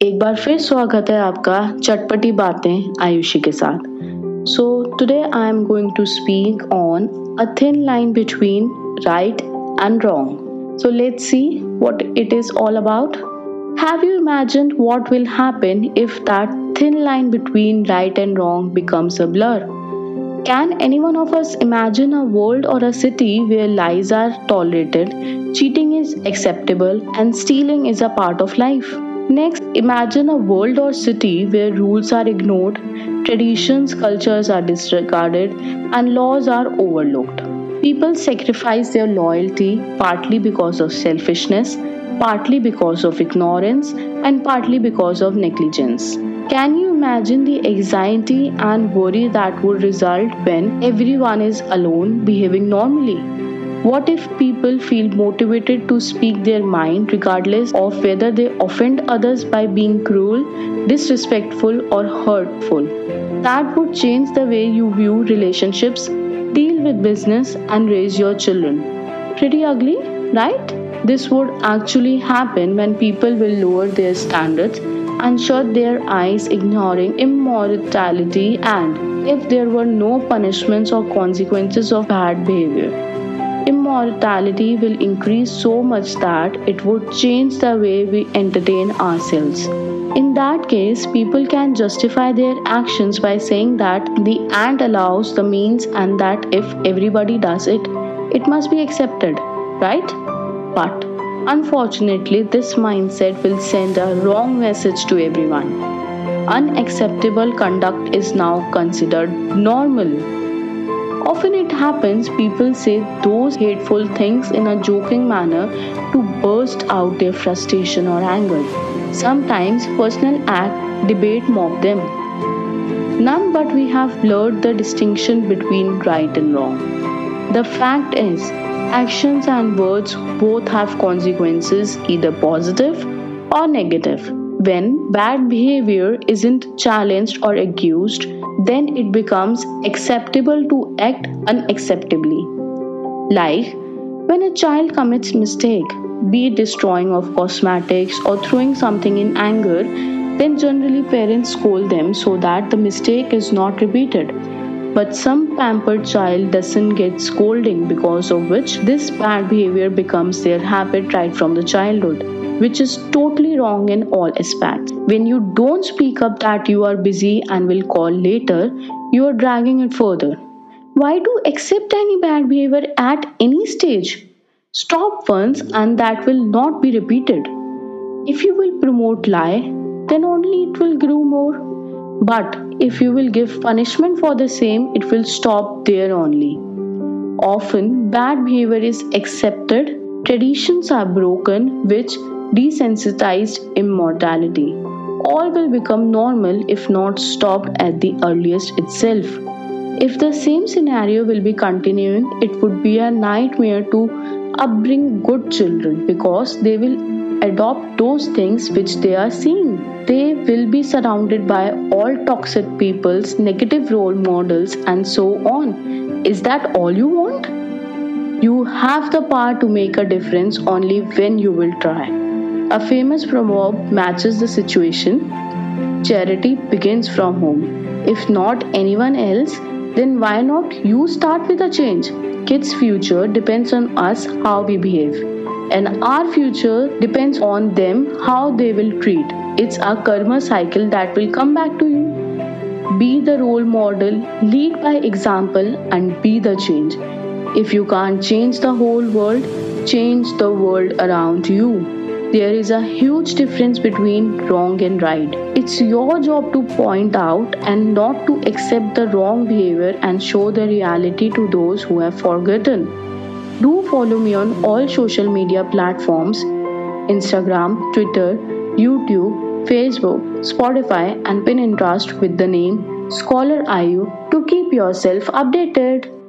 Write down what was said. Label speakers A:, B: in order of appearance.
A: एक बार फिर स्वागत है आपका चटपटी बातें आयुषी के साथ। So today I am going to speak on a thin line between right and wrong so let's see what it is all about have you imagine what will happen if that thin line between right and wrong becomes a blur can any one of us imagine a world or a city where lies are tolerated cheating is acceptable and stealing is a part of life imagine a world or city where rules are ignored, traditions, cultures are disregarded, and laws are overlooked. People sacrifice their loyalty partly because of selfishness, partly because of ignorance, and partly because of negligence. Can you imagine the anxiety and worry that would result when everyone is alone behaving normally? What if people feel motivated to speak their mind regardless of whether they offend others by being cruel, disrespectful, or hurtful? That would change the way you view relationships, deal with business, and raise your children. Pretty ugly, right? This would actually happen when people will lower their standards and shut their eyes, ignoring immorality and if there were no punishments or consequences of bad behavior immortality will increase so much that it would change the way we entertain ourselves. In that case, people can justify their actions by saying that the ant allows the means and that if everybody does it, it must be accepted, right? But unfortunately, this mindset will send a wrong message to everyone. Unacceptable conduct is now considered normal Often it happens people say those hateful things in a joking manner to burst out their frustration or anger. Sometimes personal act debate mob them. None but we have blurred the distinction between right and wrong. The fact is, actions and words both have consequences, either positive or negative. When bad behavior isn't challenged or accused, then it becomes acceptable to act unacceptably. Like when a child commits mistake, be it destroying of cosmetics or throwing something in anger, then generally parents scold them so that the mistake is not repeated. But some pampered child doesn't get scolding because of which this bad behavior becomes their habit right from the childhood which is totally wrong in all aspects. When you don't speak up that you are busy and will call later, you are dragging it further. Why do accept any bad behavior at any stage? Stop once and that will not be repeated. If you will promote lie, then only it will grow more. But if you will give punishment for the same, it will stop there only. Often, bad behavior is accepted, traditions are broken, which desensitized immortality. All will become normal if not stopped at the earliest itself. If the same scenario will be continuing, it would be a nightmare to upbring good children because they will adopt those things which they are seeing. They will be surrounded by all toxic people's negative role models and so on. Is that all you want? You have the power to make a difference only when you will try. A famous proverb matches the situation charity begins from home. If not anyone else, then why not you start with a change? Kids' future depends on us how we behave, and our future depends on them how they will treat. It's a karma cycle that will come back to you. Be the role model, lead by example, and be the change. If you can't change the whole world, change the world around you. There is a huge difference between wrong and right. It's your job to point out and not to accept the wrong behavior and show the reality to those who have forgotten. Do follow me on all social media platforms Instagram, Twitter, YouTube, Facebook, Spotify, and Pinterest with the name Scholar IU to keep yourself updated.